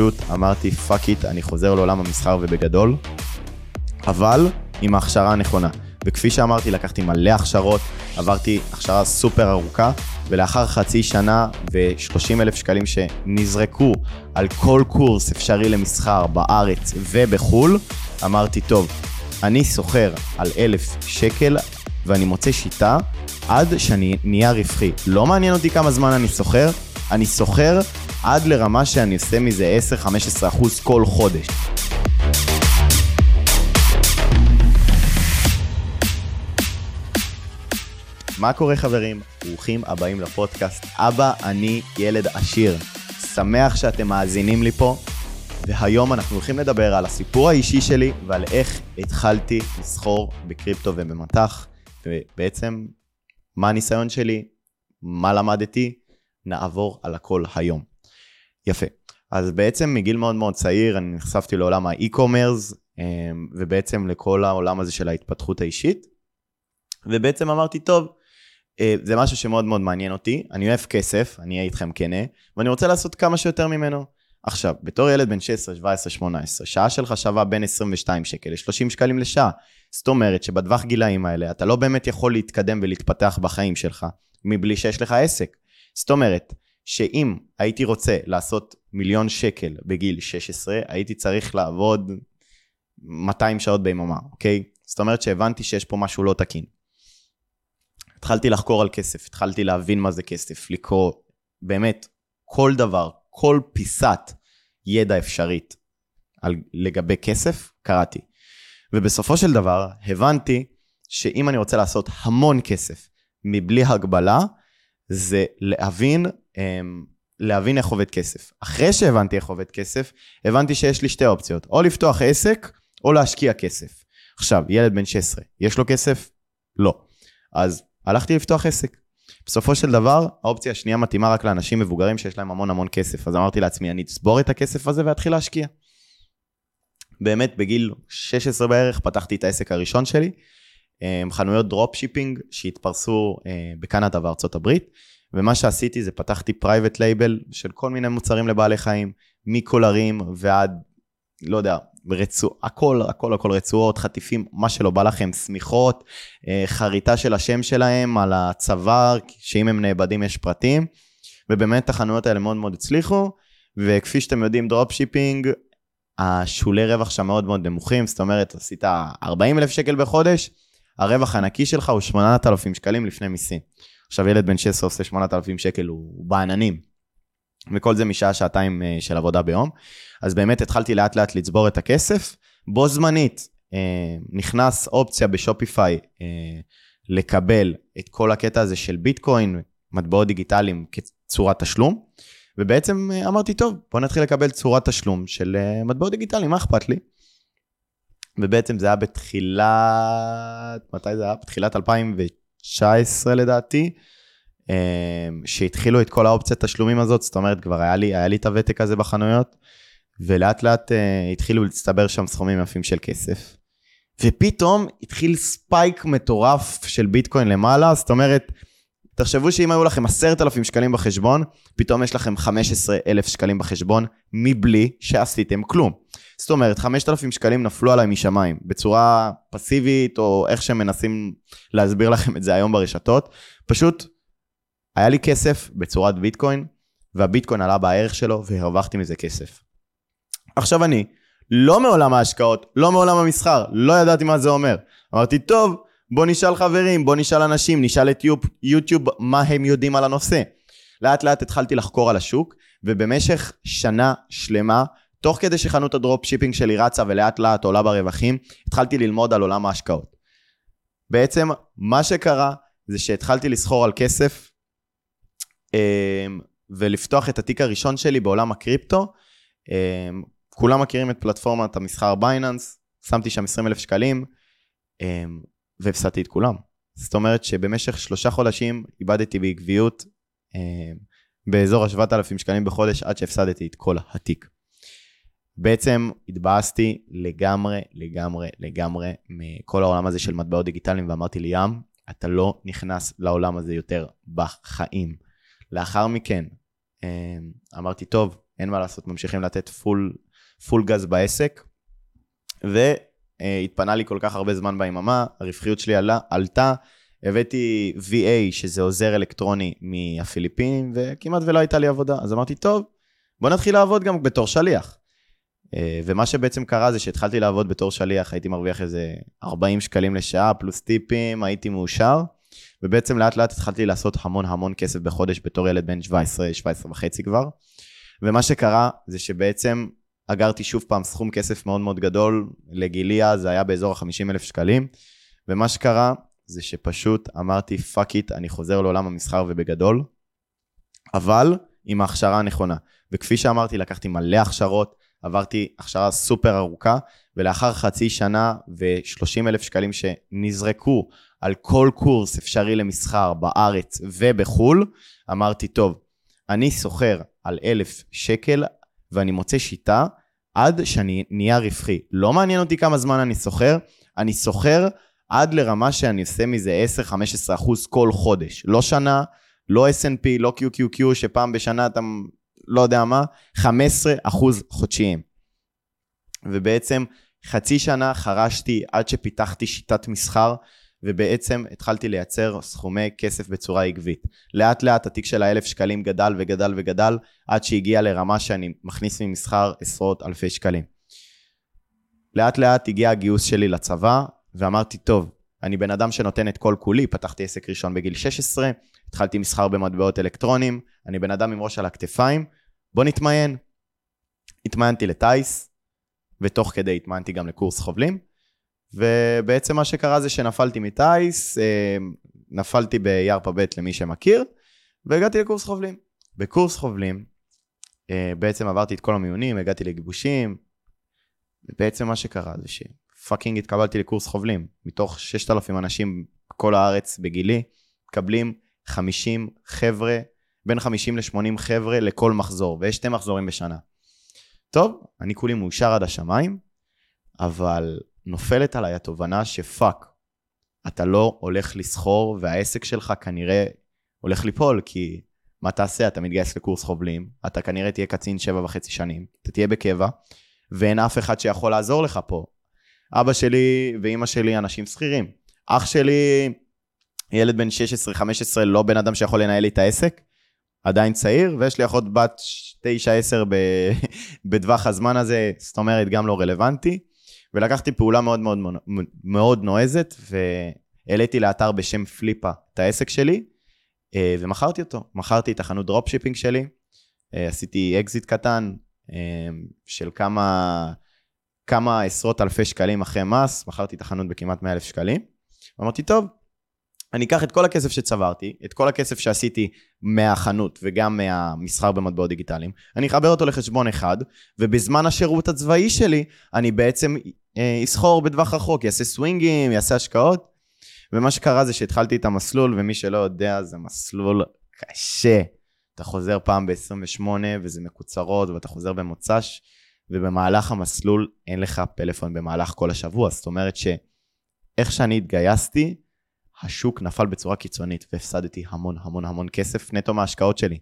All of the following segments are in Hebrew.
פשוט אמרתי fuck it, אני חוזר לעולם המסחר ובגדול, אבל עם ההכשרה הנכונה. וכפי שאמרתי, לקחתי מלא הכשרות, עברתי הכשרה סופר ארוכה, ולאחר חצי שנה ו-30 אלף שקלים שנזרקו על כל קורס אפשרי למסחר בארץ ובחו"ל, אמרתי, טוב, אני סוחר על אלף שקל ואני מוצא שיטה עד שאני נהיה רווחי. לא מעניין אותי כמה זמן אני סוחר, אני סוחר עד לרמה שאני עושה מזה 10-15% אחוז כל חודש. מה קורה חברים? ברוכים הבאים לפודקאסט. אבא, אני ילד עשיר. שמח שאתם מאזינים לי פה, והיום אנחנו הולכים לדבר על הסיפור האישי שלי ועל איך התחלתי לסחור בקריפטו ובמטח, ובעצם מה הניסיון שלי, מה למדתי, נעבור על הכל היום. יפה. אז בעצם מגיל מאוד מאוד צעיר אני נחשפתי לעולם האי-קומרס, ובעצם לכל העולם הזה של ההתפתחות האישית. ובעצם אמרתי, טוב, אה, זה משהו שמאוד מאוד מעניין אותי, אני אוהב כסף, אני אהיה איתכם כנה, ואני רוצה לעשות כמה שיותר ממנו. עכשיו, בתור ילד בן 16, 17, 18, שעה שלך שווה בין 22 שקל ל-30 שקלים לשעה. זאת אומרת שבטווח גילאים האלה אתה לא באמת יכול להתקדם ולהתפתח בחיים שלך מבלי שיש לך עסק. זאת אומרת, שאם הייתי רוצה לעשות מיליון שקל בגיל 16, הייתי צריך לעבוד 200 שעות ביממה, אוקיי? זאת אומרת שהבנתי שיש פה משהו לא תקין. התחלתי לחקור על כסף, התחלתי להבין מה זה כסף, לקרוא באמת כל דבר, כל פיסת ידע אפשרית על, לגבי כסף, קראתי. ובסופו של דבר הבנתי שאם אני רוצה לעשות המון כסף מבלי הגבלה, זה להבין, להבין איך עובד כסף. אחרי שהבנתי איך עובד כסף, הבנתי שיש לי שתי אופציות, או לפתוח עסק, או להשקיע כסף. עכשיו, ילד בן 16, יש לו כסף? לא. אז הלכתי לפתוח עסק. בסופו של דבר, האופציה השנייה מתאימה רק לאנשים מבוגרים שיש להם המון המון כסף. אז אמרתי לעצמי, אני אצבור את הכסף הזה ואתחיל להשקיע. באמת, בגיל 16 בערך פתחתי את העסק הראשון שלי. אמ, חנויות dropshipping שהתפרסו אה, בקנדה וארצות הברית, ומה שעשיתי זה פתחתי private label של כל מיני מוצרים לבעלי חיים, מקולרים ועד, לא יודע, רצוע, הכל, הכל, הכל רצועות, חטיפים, מה שלא בא לכם, שמיכות, אה, חריטה של השם שלהם על הצוואר, שאם הם נאבדים יש פרטים, ובאמת החנויות האלה מאוד מאוד הצליחו, וכפי שאתם יודעים, dropshipping, השולי רווח שם מאוד מאוד נמוכים, זאת אומרת, עשית 40 אלף שקל בחודש, הרווח הנקי שלך הוא 8,000 שקלים לפני מיסים. עכשיו ילד בן 16 עושה 8,000 שקל, הוא בעננים. וכל זה משעה, שעתיים אה, של עבודה ביום. אז באמת התחלתי לאט לאט לצבור את הכסף. בו זמנית אה, נכנס אופציה ב Shopify אה, לקבל את כל הקטע הזה של ביטקוין, מטבעות דיגיטליים כצורת תשלום. ובעצם אמרתי, טוב, בוא נתחיל לקבל צורת תשלום של מטבעות דיגיטליים, מה אכפת לי? ובעצם זה היה בתחילת, מתי זה היה? בתחילת 2019 לדעתי. אמ, שהתחילו את כל האופציית תשלומים הזאת, זאת אומרת, כבר היה לי, היה לי את הוותק הזה בחנויות, ולאט לאט uh, התחילו להצטבר שם סכומים יפים של כסף. ופתאום התחיל ספייק מטורף של ביטקוין למעלה, זאת אומרת, תחשבו שאם היו לכם עשרת אלפים שקלים בחשבון, פתאום יש לכם 15 אלף שקלים בחשבון, מבלי שעשיתם כלום. זאת אומרת, 5,000 שקלים נפלו עליי משמיים, בצורה פסיבית, או איך שמנסים להסביר לכם את זה היום ברשתות. פשוט היה לי כסף בצורת ביטקוין, והביטקוין עלה בערך שלו והרווחתי מזה כסף. עכשיו אני, לא מעולם ההשקעות, לא מעולם המסחר, לא ידעתי מה זה אומר. אמרתי, טוב, בוא נשאל חברים, בוא נשאל אנשים, נשאל את יוטיוב, יוטיוב מה הם יודעים על הנושא. לאט לאט התחלתי לחקור על השוק, ובמשך שנה שלמה, תוך כדי שחנות ה dropshipping שלי רצה ולאט לאט עולה ברווחים, התחלתי ללמוד על עולם ההשקעות. בעצם, מה שקרה זה שהתחלתי לסחור על כסף אמ, ולפתוח את התיק הראשון שלי בעולם הקריפטו. אמ, כולם מכירים את פלטפורמת המסחר בייננס, שמתי שם 20 אלף שקלים, אמ, והפסדתי את כולם. זאת אומרת שבמשך שלושה חודשים איבדתי בעקביות באזור ה-7,000 שקלים בחודש עד שהפסדתי את כל התיק. בעצם התבאסתי לגמרי, לגמרי, לגמרי מכל העולם הזה של מטבעות דיגיטליים ואמרתי לי, ים, אתה לא נכנס לעולם הזה יותר בחיים. לאחר מכן אמ, אמרתי, טוב, אין מה לעשות, ממשיכים לתת פול, פול גז בעסק. והתפנה לי כל כך הרבה זמן ביממה, הרווחיות שלי עלה, עלתה, הבאתי VA, שזה עוזר אלקטרוני מהפיליפינים, וכמעט ולא הייתה לי עבודה. אז אמרתי, טוב, בוא נתחיל לעבוד גם בתור שליח. אה, ומה שבעצם קרה זה שהתחלתי לעבוד בתור שליח, הייתי מרוויח איזה 40 שקלים לשעה, פלוס טיפים, הייתי מאושר, ובעצם לאט לאט התחלתי לעשות המון המון כסף בחודש בתור ילד בן 17, 17 וחצי כבר. ומה שקרה זה שבעצם אגרתי שוב פעם סכום כסף מאוד מאוד גדול, לגילי זה היה באזור ה-50 אלף שקלים, ומה שקרה זה שפשוט אמרתי fuck it, אני חוזר לעולם המסחר ובגדול, אבל עם ההכשרה הנכונה. וכפי שאמרתי, לקחתי מלא הכשרות, עברתי הכשרה סופר ארוכה, ולאחר חצי שנה ו-30 אלף שקלים שנזרקו על כל קורס אפשרי למסחר בארץ ובחו"ל, אמרתי, טוב, אני סוחר על אלף שקל ואני מוצא שיטה עד שאני נהיה רווחי. לא מעניין אותי כמה זמן אני סוחר, אני סוחר עד לרמה שאני עושה מזה 10-15 אחוז כל חודש. לא שנה, לא S&P, לא QQQ, שפעם בשנה אתה לא יודע מה, 15 אחוז חודשיים. ובעצם חצי שנה חרשתי עד שפיתחתי שיטת מסחר, ובעצם התחלתי לייצר סכומי כסף בצורה עקבית. לאט לאט התיק של האלף שקלים גדל וגדל וגדל, עד שהגיע לרמה שאני מכניס ממסחר עשרות אלפי שקלים. לאט לאט הגיע הגיוס שלי לצבא, ואמרתי, טוב, אני בן אדם שנותן את כל כולי, פתחתי עסק ראשון בגיל 16, התחלתי מסחר במטבעות אלקטרונים, אני בן אדם עם ראש על הכתפיים, בוא נתמיין. התמיינתי לטיס, ותוך כדי התמיינתי גם לקורס חובלים, ובעצם מה שקרה זה שנפלתי מטיס, אה, נפלתי בירפה ב' למי שמכיר, והגעתי לקורס חובלים. בקורס חובלים, אה, בעצם עברתי את כל המיונים, הגעתי לגיבושים, ובעצם מה שקרה זה שפאקינג התקבלתי לקורס חובלים. מתוך 6,000 אנשים בכל הארץ בגילי, מקבלים 50 חבר'ה, בין 50 ל-80 חבר'ה לכל מחזור, ויש שתי מחזורים בשנה. טוב, אני כולי מאושר עד השמיים, אבל נופלת עליי התובנה שפאק, אתה לא הולך לסחור והעסק שלך כנראה הולך ליפול, כי מה תעשה? אתה מתגייס לקורס חובלים, אתה כנראה תהיה קצין שבע וחצי שנים, אתה תהיה בקבע, ואין אף אחד שיכול לעזור לך פה. אבא שלי ואימא שלי אנשים שכירים. אח שלי, ילד בן 16-15, לא בן אדם שיכול לנהל לי את העסק, עדיין צעיר, ויש לי אחות בת 9-10 בטווח הזמן הזה, זאת אומרת, גם לא רלוונטי. ולקחתי פעולה מאוד מאוד מאוד נועזת, והעליתי לאתר בשם Flippa את העסק שלי, אה, ומכרתי אותו. מכרתי את החנות dropshipping שלי, אה, עשיתי אקזיט קטן אה, של כמה, כמה עשרות אלפי שקלים אחרי מס, מכרתי את החנות בכמעט 100 אלף שקלים. אמרתי, טוב, אני אקח את כל הכסף שצברתי, את כל הכסף שעשיתי מהחנות וגם מהמסחר במטבעות דיגיטליים, אני אחבר אותו לחשבון אחד, ובזמן השירות הצבאי שלי, אני בעצם אה, אסחור בטווח רחוק, יעשה סווינגים, יעשה השקעות. ומה שקרה זה שהתחלתי את המסלול, ומי שלא יודע, זה מסלול קשה. אתה חוזר פעם ב-28 וזה מקוצרות, ואתה חוזר במוצ"ש, ובמהלך המסלול אין לך פלאפון במהלך כל השבוע. זאת אומרת שאיך שאני התגייסתי, השוק נפל בצורה קיצונית, והפסדתי המון המון המון כסף נטו מההשקעות שלי.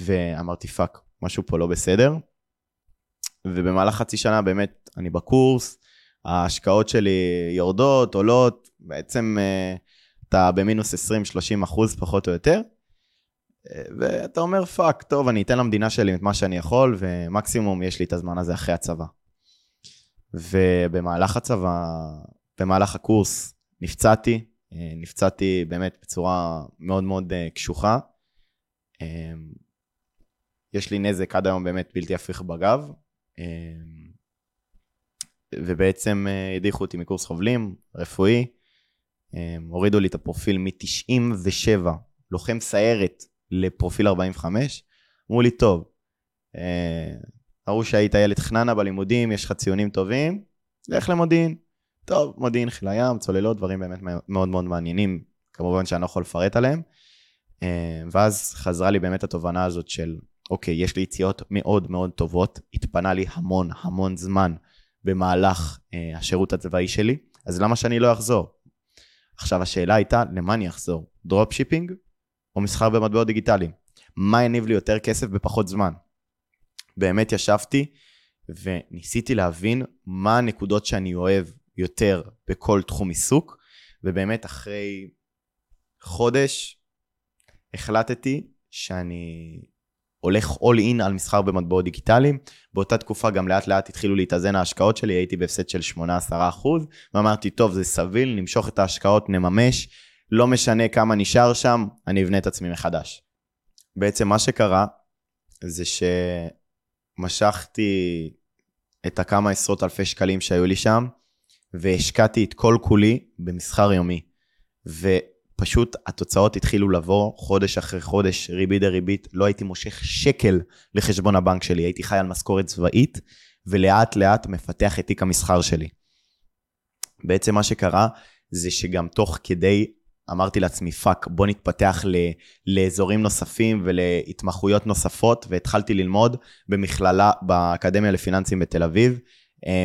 ואמרתי, fuck, משהו פה לא בסדר. ובמהלך חצי שנה באמת אני בקורס, ההשקעות שלי יורדות, עולות, בעצם uh, אתה במינוס 20-30 אחוז פחות או יותר. אה, ואתה אומר, fuck, טוב, אני אתן למדינה שלי את מה שאני יכול, ומקסימום יש לי את הזמן הזה אחרי הצבא. ובמהלך הצבא, במהלך הקורס, נפצעתי, נפצעתי באמת בצורה מאוד מאוד אה, קשוחה. אה, יש לי נזק עד היום באמת בלתי הפיך בגב, ובעצם אה, הדיחו אותי מקורס חובלים, רפואי, הורידו לי את הפרופיל מ-97, לוחם סיירת, לפרופיל 45, אמרו לי, טוב, אה, ראו שהיית ילד חננה בלימודים, יש לך ציונים טובים, לך למודיעין. טוב, מודיעין, חיל הים, צוללות, דברים באמת מאוד מאוד מעניינים, כמובן שאני לא יכול לפרט עליהם. אמ, ואז חזרה לי באמת התובנה הזאת של אוקיי, יש לי יציאות מאוד מאוד טובות, התפנה לי המון המון זמן במהלך אה, השירות הצבאי שלי, אז למה שאני לא אחזור? עכשיו השאלה הייתה, למה אני אחזור? dropshipping או מסחר במטבעות דיגיטליים? מה יניב לי יותר כסף בפחות זמן? באמת ישבתי וניסיתי להבין מה הנקודות שאני אוהב יותר בכל תחום עיסוק, ובאמת אחרי חודש החלטתי שאני הולך all in על מסחר במטבעות דיגיטליים. באותה תקופה גם לאט לאט התחילו להתאזן ההשקעות שלי, הייתי בהפסד של 8-10 ואמרתי, טוב, זה סביל, נמשוך את ההשקעות, נממש, לא משנה כמה נשאר שם, אני אבנה את עצמי מחדש. בעצם מה שקרה זה שמשכתי את הכמה עשרות אלפי שקלים שהיו לי שם, והשקעתי את כל כולי במסחר יומי. ופשוט התוצאות התחילו לבוא חודש אחרי חודש, ריבית דריבית, לא הייתי מושך שקל לחשבון הבנק שלי, הייתי חי על משכורת צבאית, ולאט לאט מפתח את תיק המסחר שלי. בעצם מה שקרה זה שגם תוך כדי אמרתי לעצמי, fuck, בוא נתפתח ל, לאזורים נוספים ולהתמחויות נוספות, והתחלתי ללמוד במכללה, באקדמיה לפיננסים בתל אביב,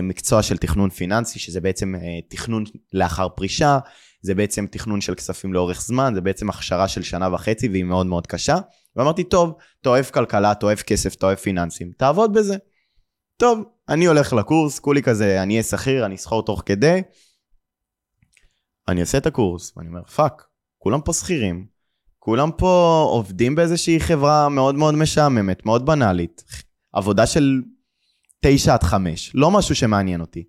מקצוע של תכנון פיננסי, שזה בעצם אה, תכנון לאחר פרישה, זה בעצם תכנון של כספים לאורך זמן, זה בעצם הכשרה של שנה וחצי והיא מאוד מאוד קשה. ואמרתי, טוב, אתה אוהב כלכלה, אתה אוהב כסף, אתה אוהב פיננסים, תעבוד בזה. טוב, אני הולך לקורס, כולי כזה, אני אהיה שכיר, אני אסחור תוך כדי. אני עושה את הקורס, ואני אומר, fuck, כולם פה שכירים, כולם פה עובדים באיזושהי חברה מאוד מאוד משעממת, מאוד בנאלית, עבודה של תשע עד חמש, לא משהו שמעניין אותי.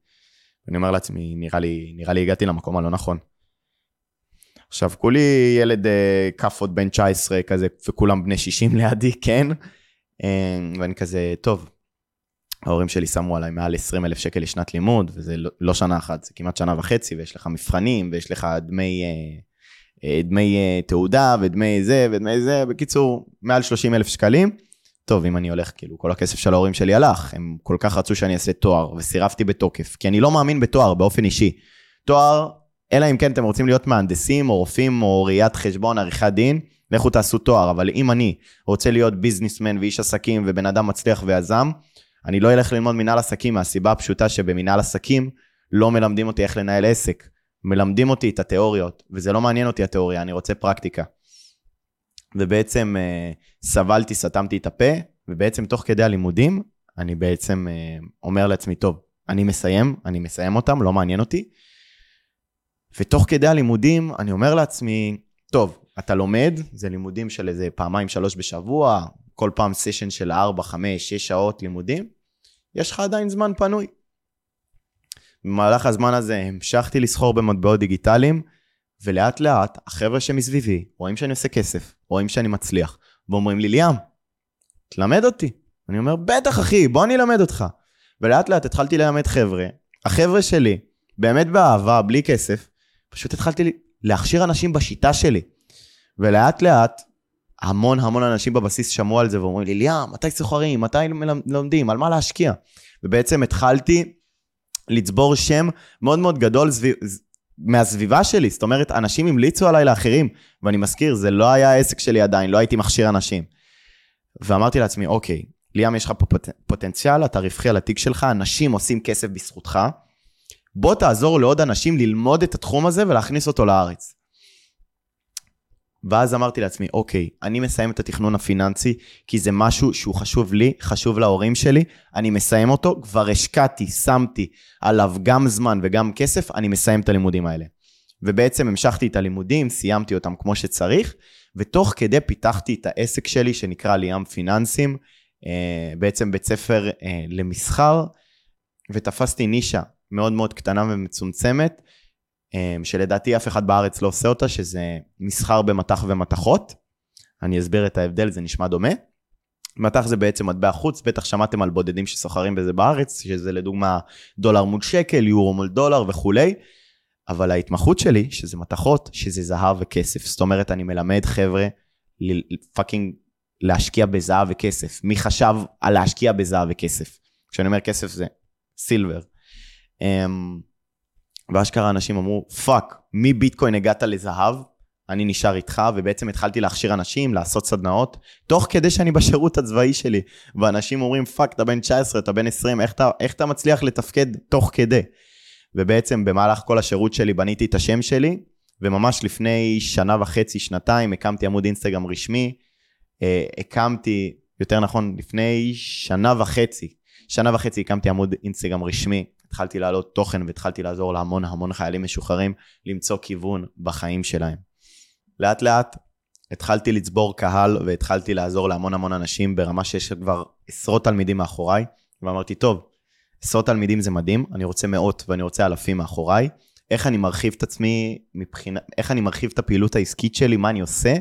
אני אומר לעצמי, נראה לי, נראה לי הגעתי למקום הלא נכון. עכשיו, כולי ילד אה, כאפות בן 19 כזה, וכולם בני 60 לידי, כן? אה, ואני כזה, טוב, ההורים שלי שמו עליי מעל 20 אלף שקל לשנת לימוד, וזה לא, לא שנה אחת, זה כמעט שנה וחצי, ויש לך מבחנים, ויש לך דמי, אה, דמי תעודה, ודמי זה, ודמי זה, בקיצור, מעל 30 אלף שקלים. טוב, אם אני הולך, כאילו, כל הכסף של ההורים שלי הלך, הם כל כך רצו שאני אעשה תואר, וסירבתי בתוקף, כי אני לא מאמין בתואר באופן אישי. תואר, אלא אם כן אתם רוצים להיות מהנדסים, או רופאים, או ראיית חשבון, עריכת דין, לכו תעשו תואר, אבל אם אני רוצה להיות ביזנסמן ואיש עסקים ובן אדם מצליח ויזם, אני לא אלך ללמוד מנהל עסקים מהסיבה הפשוטה שבמנהל עסקים לא מלמדים אותי איך לנהל עסק. מלמדים אותי את התיאוריות, וזה לא מעניין אותי התיאוריה, אני רוצה פרקטיקה. ובעצם אה, סבלתי, סתמתי את הפה, ובעצם תוך כדי הלימודים, אני בעצם אה, אומר לעצמי, טוב, אני מסיים, אני מסיים אותם, לא מעניין אותי. ותוך כדי הלימודים, אני אומר לעצמי, טוב, אתה לומד, זה לימודים של איזה פעמיים, שלוש בשבוע, כל פעם סשן של 4, 5, 6 שעות לימודים, יש לך עדיין זמן פנוי. במהלך הזמן הזה המשכתי לסחור במטבעות דיגיטליים, ולאט לאט החבר'ה שמסביבי רואים שאני עושה כסף, רואים שאני מצליח, ואומרים לי, ליאם, תלמד אותי. אני אומר, בטח אחי, בוא אני אלמד אותך. ולאט לאט התחלתי ללמד חבר'ה, החבר'ה שלי, באמת באהבה, בלי כסף, פשוט התחלתי להכשיר אנשים בשיטה שלי. ולאט לאט המון המון אנשים בבסיס שמעו על זה ואומרים לי, ליה, מתי סוחרים? מתי לומדים? על מה להשקיע? ובעצם התחלתי לצבור שם מאוד מאוד גדול סביב, מהסביבה שלי. זאת אומרת, אנשים המליצו עליי לאחרים, ואני מזכיר, זה לא היה העסק שלי עדיין, לא הייתי מכשיר אנשים. ואמרתי לעצמי, אוקיי, ליאם, יש לך פה פוט... פוטנציאל, אתה רווחי על התיק שלך, אנשים עושים כסף בזכותך. בוא תעזור לעוד אנשים ללמוד את התחום הזה ולהכניס אותו לארץ. ואז אמרתי לעצמי, אוקיי, אני מסיים את התכנון הפיננסי, כי זה משהו שהוא חשוב לי, חשוב להורים שלי, אני מסיים אותו, כבר השקעתי, שמתי עליו גם זמן וגם כסף, אני מסיים את הלימודים האלה. ובעצם המשכתי את הלימודים, סיימתי אותם כמו שצריך, ותוך כדי פיתחתי את העסק שלי שנקרא ליאם פיננסים, אה, בעצם בית ספר אה, למסחר, ותפסתי נישה מאוד מאוד קטנה ומצומצמת, שלדעתי אף אחד בארץ לא עושה אותה, שזה מסחר במטח ומתכות. אני אסביר את ההבדל, זה נשמע דומה. מטח זה בעצם מטבע חוץ, בטח שמעתם על בודדים שסוחרים בזה בארץ, שזה לדוגמה דולר מול שקל, יורו מול דולר וכולי. אבל ההתמחות שלי, שזה מתכות, שזה זהב וכסף. זאת אומרת, אני מלמד חבר'ה fucking להשקיע בזהב וכסף. מי חשב על להשקיע בזהב וכסף? כשאני אומר כסף זה silver. אמ, ואשכרה אנשים אמרו, fuck, מביטקוין הגעת לזהב, אני נשאר איתך, ובעצם התחלתי להכשיר אנשים, לעשות סדנאות, תוך כדי שאני בשירות הצבאי שלי. ואנשים אומרים, fuck, אתה בן 19, אתה בן 20, איך אתה, איך אתה מצליח לתפקד תוך כדי? ובעצם במהלך כל השירות שלי בניתי את השם שלי, וממש לפני שנה וחצי, שנתיים, הקמתי עמוד אינסטגרם רשמי, אה, הקמתי יותר נכון, לפני שנה וחצי, שנה וחצי הקמתי עמוד אינסטגרם רשמי, התחלתי להעלות תוכן והתחלתי לעזור להמון המון חיילים משוחררים למצוא כיוון בחיים שלהם. לאט לאט התחלתי לצבור קהל והתחלתי לעזור להמון המון אנשים ברמה שיש כבר עשרות תלמידים מאחוריי, ואמרתי, טוב, עשרות תלמידים זה מדהים, אני רוצה מאות ואני רוצה אלפים מאחוריי, איך אני מרחיב את עצמי מבחינת, איך אני מרחיב את הפעילות העסקית שלי, מה אני עושה,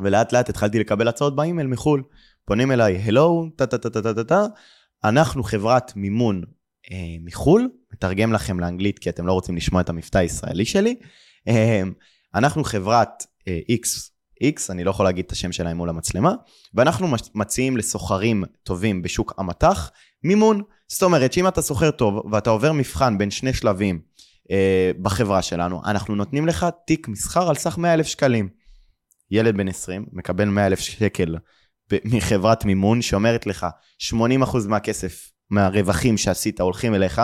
ולאט לאט התחלתי לקבל הצעות באימייל מחו"ל. פונים אליי, הלו, טה טה טה טה טה טה אנחנו חברת מימון מחו"ל, מתרגם לכם לאנגלית כי אתם לא רוצים לשמוע את המבטא הישראלי שלי. אה, אנחנו חברת אה, X, X, אני לא יכול להגיד את השם שלהם מול המצלמה, ואנחנו מציעים לסוחרים טובים בשוק המטח מימון. זאת אומרת שאם אתה סוחר טוב ואתה עובר מבחן בין שני שלבים אה, בחברה שלנו, אנחנו נותנים לך תיק מסחר על סך 100 אלף שקלים. ילד בן 20 מקבל 100 אלף שקל מחברת מימון שאומרת לך 80% מהכסף, מהרווחים שעשית הולכים אליך,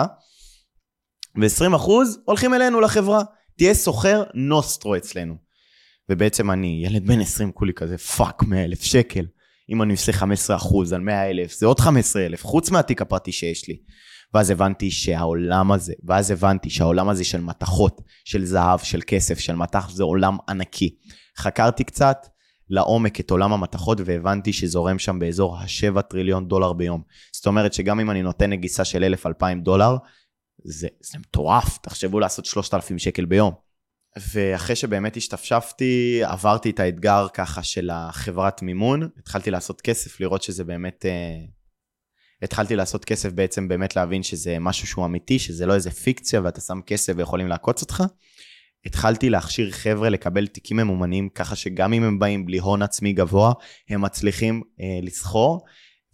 ו-20% הולכים אלינו לחברה. תהיה סוחר נוסטרו אצלנו. ובעצם אני, ילד בן 20 כולי כזה, fuck, 100 אלף שקל. אם אני עושה 15% על 100 אלף, זה עוד 15 אלף, חוץ מהתיק הפרטי שיש לי. ואז הבנתי שהעולם הזה, ואז הבנתי שהעולם הזה של מתכות, של זהב, של כסף, של מט"ח, זה עולם ענקי. חקרתי קצת לעומק את עולם המתכות והבנתי שזורם שם באזור ה-7 טריליון דולר ביום. זאת אומרת שגם אם אני נותן נגיסה של 1,000-2,000 דולר, זה, זה מטורף, תחשבו לעשות 3,000 שקל ביום. ואחרי שבאמת השתפשפתי, עברתי את האתגר ככה של החברת מימון, התחלתי לעשות כסף, לראות שזה באמת... Uh, התחלתי לעשות כסף בעצם באמת להבין שזה משהו שהוא אמיתי, שזה לא איזה פיקציה ואתה שם כסף ויכולים לעקוץ אותך. התחלתי להכשיר חבר'ה לקבל תיקים ממומנים, ככה שגם אם הם באים בלי הון עצמי גבוה, הם מצליחים אה, לסחור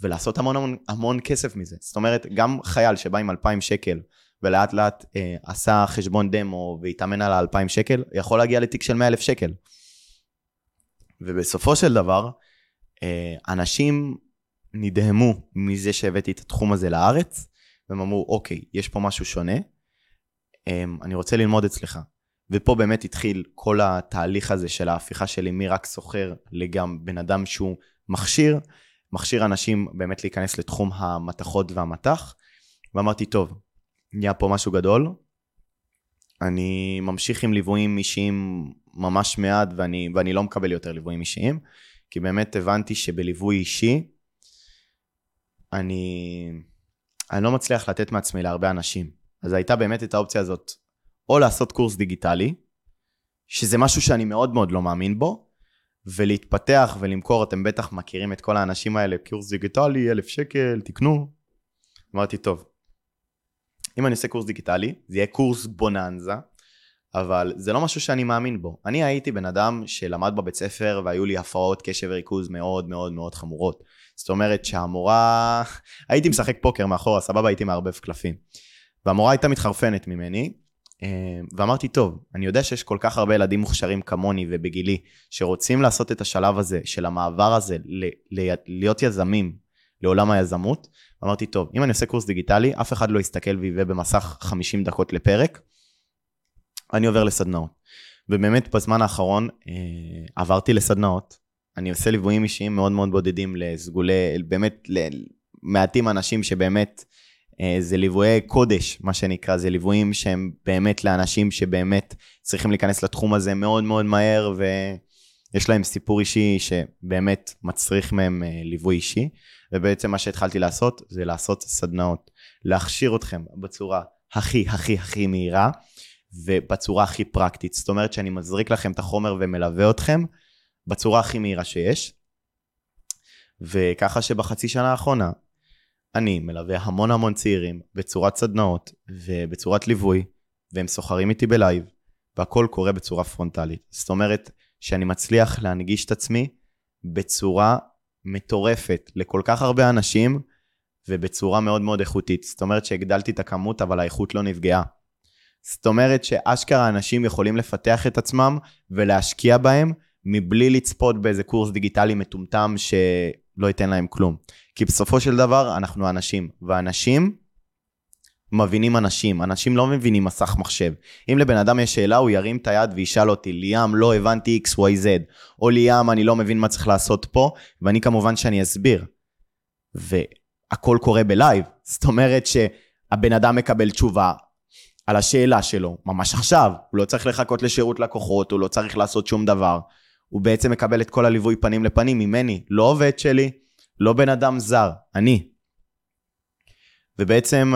ולעשות המון המון המון כסף מזה. זאת אומרת, גם חייל שבא עם 2,000 שקל ולאט לאט אה, עשה חשבון דמו והתאמן על ה-2,000 שקל, יכול להגיע לתיק של 100,000 שקל. ובסופו של דבר, אה, אנשים נדהמו מזה שהבאתי את התחום הזה לארץ, והם אמרו, אוקיי, יש פה משהו שונה, אה, אני רוצה ללמוד אצלך. ופה באמת התחיל כל התהליך הזה של ההפיכה שלי מרק סוחר לגם בן אדם שהוא מכשיר, מכשיר אנשים באמת להיכנס לתחום המתכות והמטח, ואמרתי, טוב, נהיה פה משהו גדול. אני ממשיך עם ליוויים אישיים ממש מעט, ואני, ואני לא מקבל יותר ליוויים אישיים, כי באמת הבנתי שבליווי אישי, אני, אני לא מצליח לתת מעצמי להרבה אנשים. אז הייתה באמת את האופציה הזאת, או לעשות קורס דיגיטלי, שזה משהו שאני מאוד מאוד לא מאמין בו, ולהתפתח ולמכור, אתם בטח מכירים את כל האנשים האלה, קורס דיגיטלי, אלף שקל, תקנו. אמרתי, טוב, אם אני עושה קורס דיגיטלי, זה יהיה קורס בוננזה, אבל זה לא משהו שאני מאמין בו. אני הייתי בן אדם שלמד בבית ספר והיו לי הפרעות קשב וריכוז מאוד מאוד מאוד חמורות. זאת אומרת שהמורה... הייתי משחק פוקר מאחורה, סבבה, הייתי מערבב קלפים. והמורה הייתה מתחרפנת ממני, ואמרתי, טוב, אני יודע שיש כל כך הרבה ילדים מוכשרים כמוני ובגילי, שרוצים לעשות את השלב הזה, של המעבר הזה, ל- ל- להיות יזמים לעולם היזמות, אמרתי, טוב, אם אני עושה קורס דיגיטלי, אף אחד לא יסתכל ויביא במסך 50 דקות לפרק, אני עובר לסדנאות. ובאמת בזמן האחרון אה, עברתי לסדנאות, אני עושה ליוויים אישיים מאוד מאוד בודדים לסגולי, באמת למעטים אנשים שבאמת זה ליוויי קודש, מה שנקרא, זה ליוויים שהם באמת לאנשים שבאמת צריכים להיכנס לתחום הזה מאוד מאוד מהר, ויש להם סיפור אישי שבאמת מצריך מהם אה, ליווי אישי. ובעצם מה שהתחלתי לעשות זה לעשות סדנאות, להכשיר אתכם בצורה הכי הכי הכי מהירה ובצורה הכי פרקטית. זאת אומרת שאני מזריק לכם את החומר ומלווה אתכם בצורה הכי מהירה שיש. וככה שבחצי שנה האחרונה אני מלווה המון המון צעירים בצורת סדנאות ובצורת ליווי, והם סוחרים איתי בלייב, והכל קורה בצורה פרונטלית. זאת אומרת שאני מצליח להנגיש את עצמי בצורה מטורפת לכל כך הרבה אנשים ובצורה מאוד מאוד איכותית. זאת אומרת שהגדלתי את הכמות אבל האיכות לא נפגעה. זאת אומרת שאשכרה אנשים יכולים לפתח את עצמם ולהשקיע בהם מבלי לצפות באיזה קורס דיגיטלי מטומטם שלא ייתן להם כלום. כי בסופו של דבר אנחנו אנשים, ואנשים מבינים אנשים, אנשים לא מבינים מסך מחשב. אם לבן אדם יש שאלה, הוא ירים את היד וישאל אותי, ליאם, לא הבנתי XYZ, או ליאם, אני לא מבין מה צריך לעשות פה, ואני כמובן שאני אסביר. והכל קורה בלייב, זאת אומרת שהבן אדם מקבל תשובה על השאלה שלו, ממש עכשיו, הוא לא צריך לחכות לשירות לקוחות, הוא לא צריך לעשות שום דבר. הוא בעצם מקבל את כל הליווי פנים לפנים ממני, לא עובד שלי, לא בן אדם זר, אני. ובעצם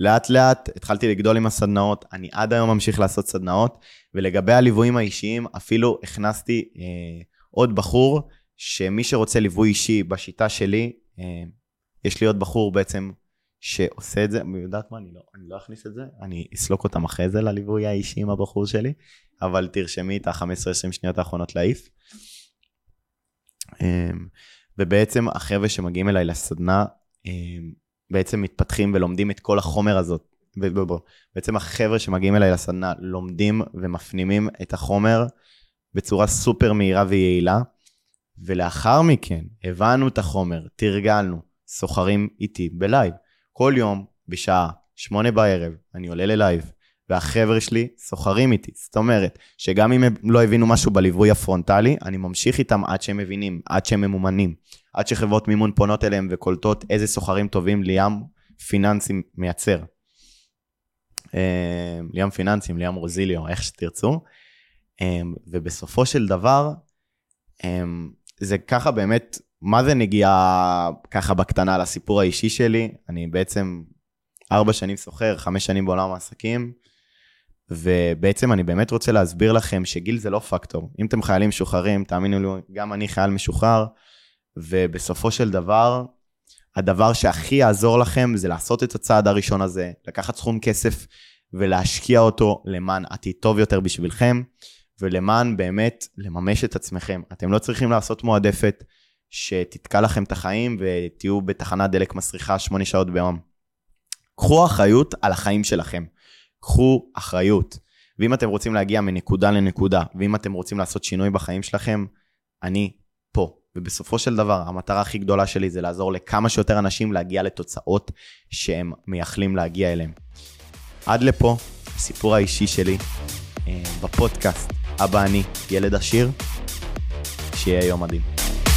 לאט לאט התחלתי לגדול עם הסדנאות, אני עד היום ממשיך לעשות סדנאות, ולגבי הליוויים האישיים אפילו הכנסתי אה, עוד בחור, שמי שרוצה ליווי אישי בשיטה שלי, אה, יש לי עוד בחור בעצם שעושה את זה, יודעת מה, אני לא, אני לא אכניס את זה, אני אסלוק אותם אחרי זה לליווי האישי עם הבחור שלי, אבל תרשמי את ה-15-20 שניות האחרונות להעיף. אה, ובעצם החבר'ה שמגיעים אליי לסדנה, אה, בעצם מתפתחים ולומדים את כל החומר הזאת. בעצם החבר'ה שמגיעים אליי לסדנה לומדים ומפנימים את החומר בצורה סופר מהירה ויעילה, ולאחר מכן הבנו את החומר, תרגלנו, סוחרים איתי ב live. כל יום בשעה שמונה בערב אני עולה ל live, והחבר'ה שלי סוחרים איתי. זאת אומרת, שגם אם הם לא הבינו משהו בליווי הפרונטלי, אני ממשיך איתם עד שהם מבינים, עד שהם ממומנים. עד שחברות מימון פונות אליהם וקולטות איזה סוחרים טובים ליאם פיננסים מייצר. אה, ליאם פיננסים, ליאם רוזיליו, איך שתרצו. אה, ובסופו של דבר, אה, זה ככה באמת, מה זה נגיעה ככה בקטנה לסיפור האישי שלי? אני בעצם ארבע שנים סוחר, חמש שנים בעולם העסקים, ובעצם אני באמת רוצה להסביר לכם שגיל זה לא פקטור. אם אתם חיילים משוחררים, תאמינו לי, גם אני חייל משוחרר, ובסופו של דבר, הדבר שהכי יעזור לכם זה לעשות את הצעד הראשון הזה, לקחת סכום כסף ולהשקיע אותו למען עתיד טוב יותר בשבילכם, ולמען באמת לממש את עצמכם. אתם לא צריכים לעשות מועדפת שתתקע לכם את החיים ותהיו בתחנת דלק מסריחה שמונה שעות ביום. קחו אחריות על החיים שלכם. קחו אחריות. ואם אתם רוצים להגיע מנקודה לנקודה, ואם אתם רוצים לעשות שינוי בחיים שלכם, אני פה. ובסופו של דבר, המטרה הכי גדולה שלי זה לעזור לכמה שיותר אנשים להגיע לתוצאות שהם מייחלים להגיע אליהם. עד לפה, הסיפור האישי שלי אה, בפודקאסט, אבא אני, ילד עשיר, שיהיה יום מדהים.